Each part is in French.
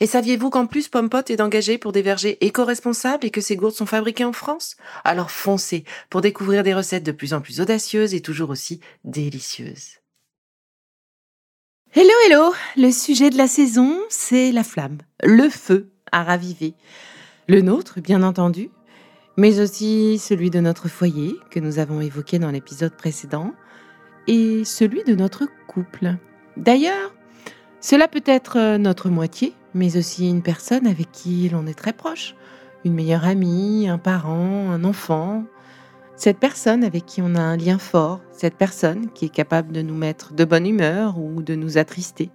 Et saviez-vous qu'en plus Pompot est engagé pour des vergers éco-responsables et que ses gourdes sont fabriquées en France? Alors foncez pour découvrir des recettes de plus en plus audacieuses et toujours aussi délicieuses. Hello, hello Le sujet de la saison, c'est la flamme, le feu à raviver. Le nôtre, bien entendu, mais aussi celui de notre foyer, que nous avons évoqué dans l'épisode précédent, et celui de notre couple. D'ailleurs, cela peut être euh, notre moitié, mais aussi une personne avec qui l'on est très proche, une meilleure amie, un parent, un enfant. Cette personne avec qui on a un lien fort, cette personne qui est capable de nous mettre de bonne humeur ou de nous attrister,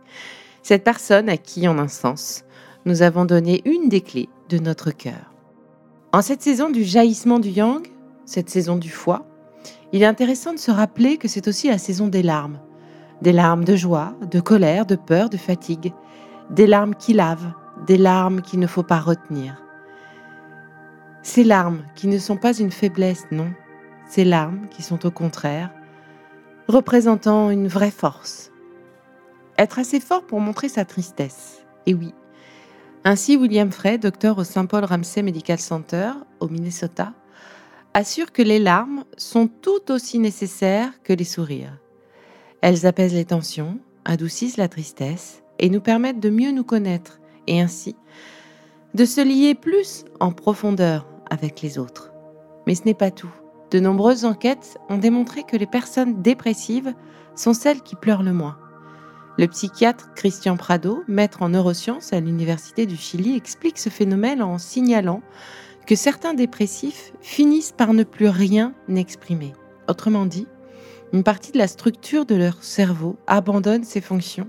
cette personne à qui, en un sens, nous avons donné une des clés de notre cœur. En cette saison du jaillissement du yang, cette saison du foie, il est intéressant de se rappeler que c'est aussi la saison des larmes. Des larmes de joie, de colère, de peur, de fatigue, des larmes qui lavent, des larmes qu'il ne faut pas retenir. Ces larmes qui ne sont pas une faiblesse, non, ces larmes qui sont au contraire représentant une vraie force. Être assez fort pour montrer sa tristesse. Et oui. Ainsi, William Frey, docteur au St. Paul Ramsey Medical Center au Minnesota, assure que les larmes sont tout aussi nécessaires que les sourires. Elles apaisent les tensions, adoucissent la tristesse et nous permettent de mieux nous connaître et ainsi de se lier plus en profondeur avec les autres. Mais ce n'est pas tout. De nombreuses enquêtes ont démontré que les personnes dépressives sont celles qui pleurent le moins. Le psychiatre Christian Prado, maître en neurosciences à l'Université du Chili, explique ce phénomène en signalant que certains dépressifs finissent par ne plus rien exprimer. Autrement dit, une partie de la structure de leur cerveau abandonne ses fonctions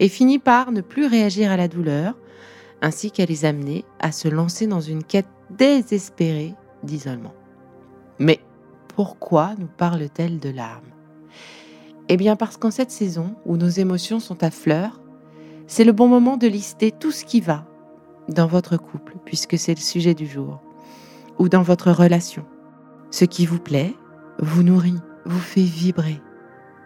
et finit par ne plus réagir à la douleur, ainsi qu'à les amener à se lancer dans une quête désespérée d'isolement. Mais pourquoi nous parle-t-elle de larmes? Eh bien parce qu'en cette saison où nos émotions sont à fleur, c'est le bon moment de lister tout ce qui va dans votre couple, puisque c'est le sujet du jour, ou dans votre relation. Ce qui vous plaît, vous nourrit, vous fait vibrer.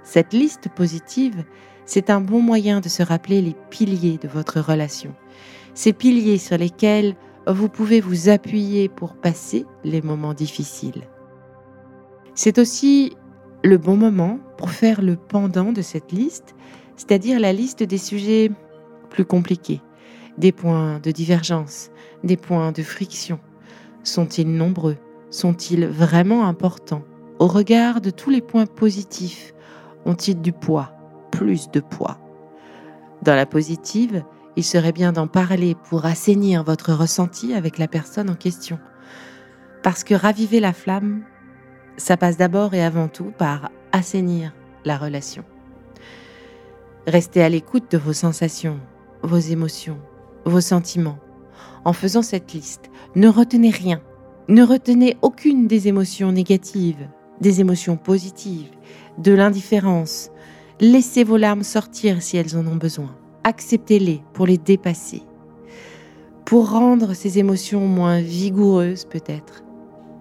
Cette liste positive, c'est un bon moyen de se rappeler les piliers de votre relation. Ces piliers sur lesquels vous pouvez vous appuyer pour passer les moments difficiles. C'est aussi le bon moment pour faire le pendant de cette liste, c'est-à-dire la liste des sujets plus compliqués, des points de divergence, des points de friction. Sont-ils nombreux? Sont-ils vraiment importants? Au regard de tous les points positifs, ont-ils du poids, plus de poids? Dans la positive, il serait bien d'en parler pour assainir votre ressenti avec la personne en question. Parce que raviver la flamme, ça passe d'abord et avant tout par assainir la relation. Restez à l'écoute de vos sensations, vos émotions, vos sentiments. En faisant cette liste, ne retenez rien. Ne retenez aucune des émotions négatives, des émotions positives, de l'indifférence. Laissez vos larmes sortir si elles en ont besoin. Acceptez-les pour les dépasser, pour rendre ces émotions moins vigoureuses peut-être.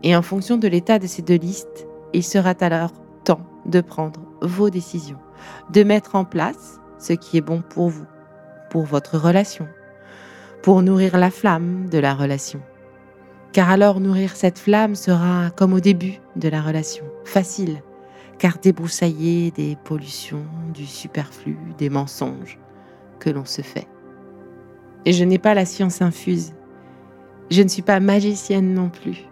Et en fonction de l'état de ces deux listes, il sera alors temps de prendre vos décisions, de mettre en place ce qui est bon pour vous, pour votre relation, pour nourrir la flamme de la relation. Car alors nourrir cette flamme sera comme au début de la relation, facile, car débroussailler des pollutions, du superflu, des mensonges que l'on se fait. Et je n'ai pas la science infuse. Je ne suis pas magicienne non plus.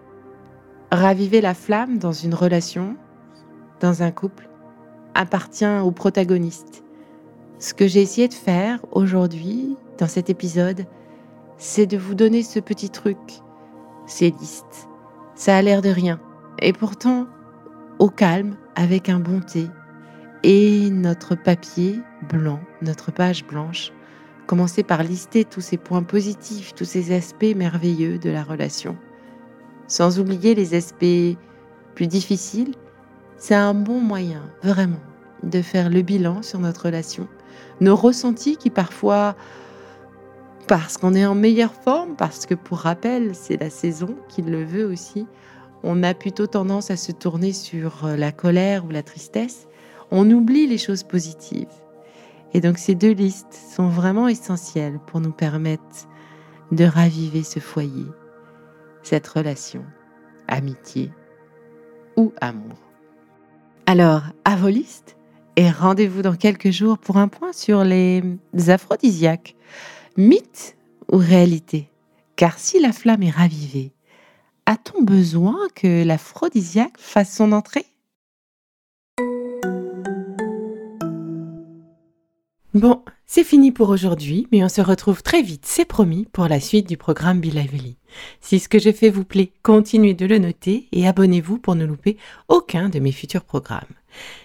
Raviver la flamme dans une relation, dans un couple, appartient au protagoniste, Ce que j'ai essayé de faire aujourd'hui, dans cet épisode, c'est de vous donner ce petit truc, ces listes. Ça a l'air de rien. Et pourtant, au calme, avec un bon thé, et notre papier blanc, notre page blanche, commencer par lister tous ces points positifs, tous ces aspects merveilleux de la relation. Sans oublier les aspects plus difficiles, c'est un bon moyen, vraiment, de faire le bilan sur notre relation, nos ressentis qui parfois, parce qu'on est en meilleure forme, parce que pour rappel, c'est la saison qui le veut aussi, on a plutôt tendance à se tourner sur la colère ou la tristesse, on oublie les choses positives. Et donc ces deux listes sont vraiment essentielles pour nous permettre de raviver ce foyer, cette relation, amitié ou amour. Alors, à vos listes et rendez-vous dans quelques jours pour un point sur les aphrodisiaques, mythe ou réalité? Car si la flamme est ravivée, a-t-on besoin que l'aphrodisiaque fasse son entrée? Bon, c'est fini pour aujourd'hui, mais on se retrouve très vite, c'est promis, pour la suite du programme Be Lively. Si ce que je fais vous plaît, continuez de le noter et abonnez-vous pour ne louper aucun de mes futurs programmes.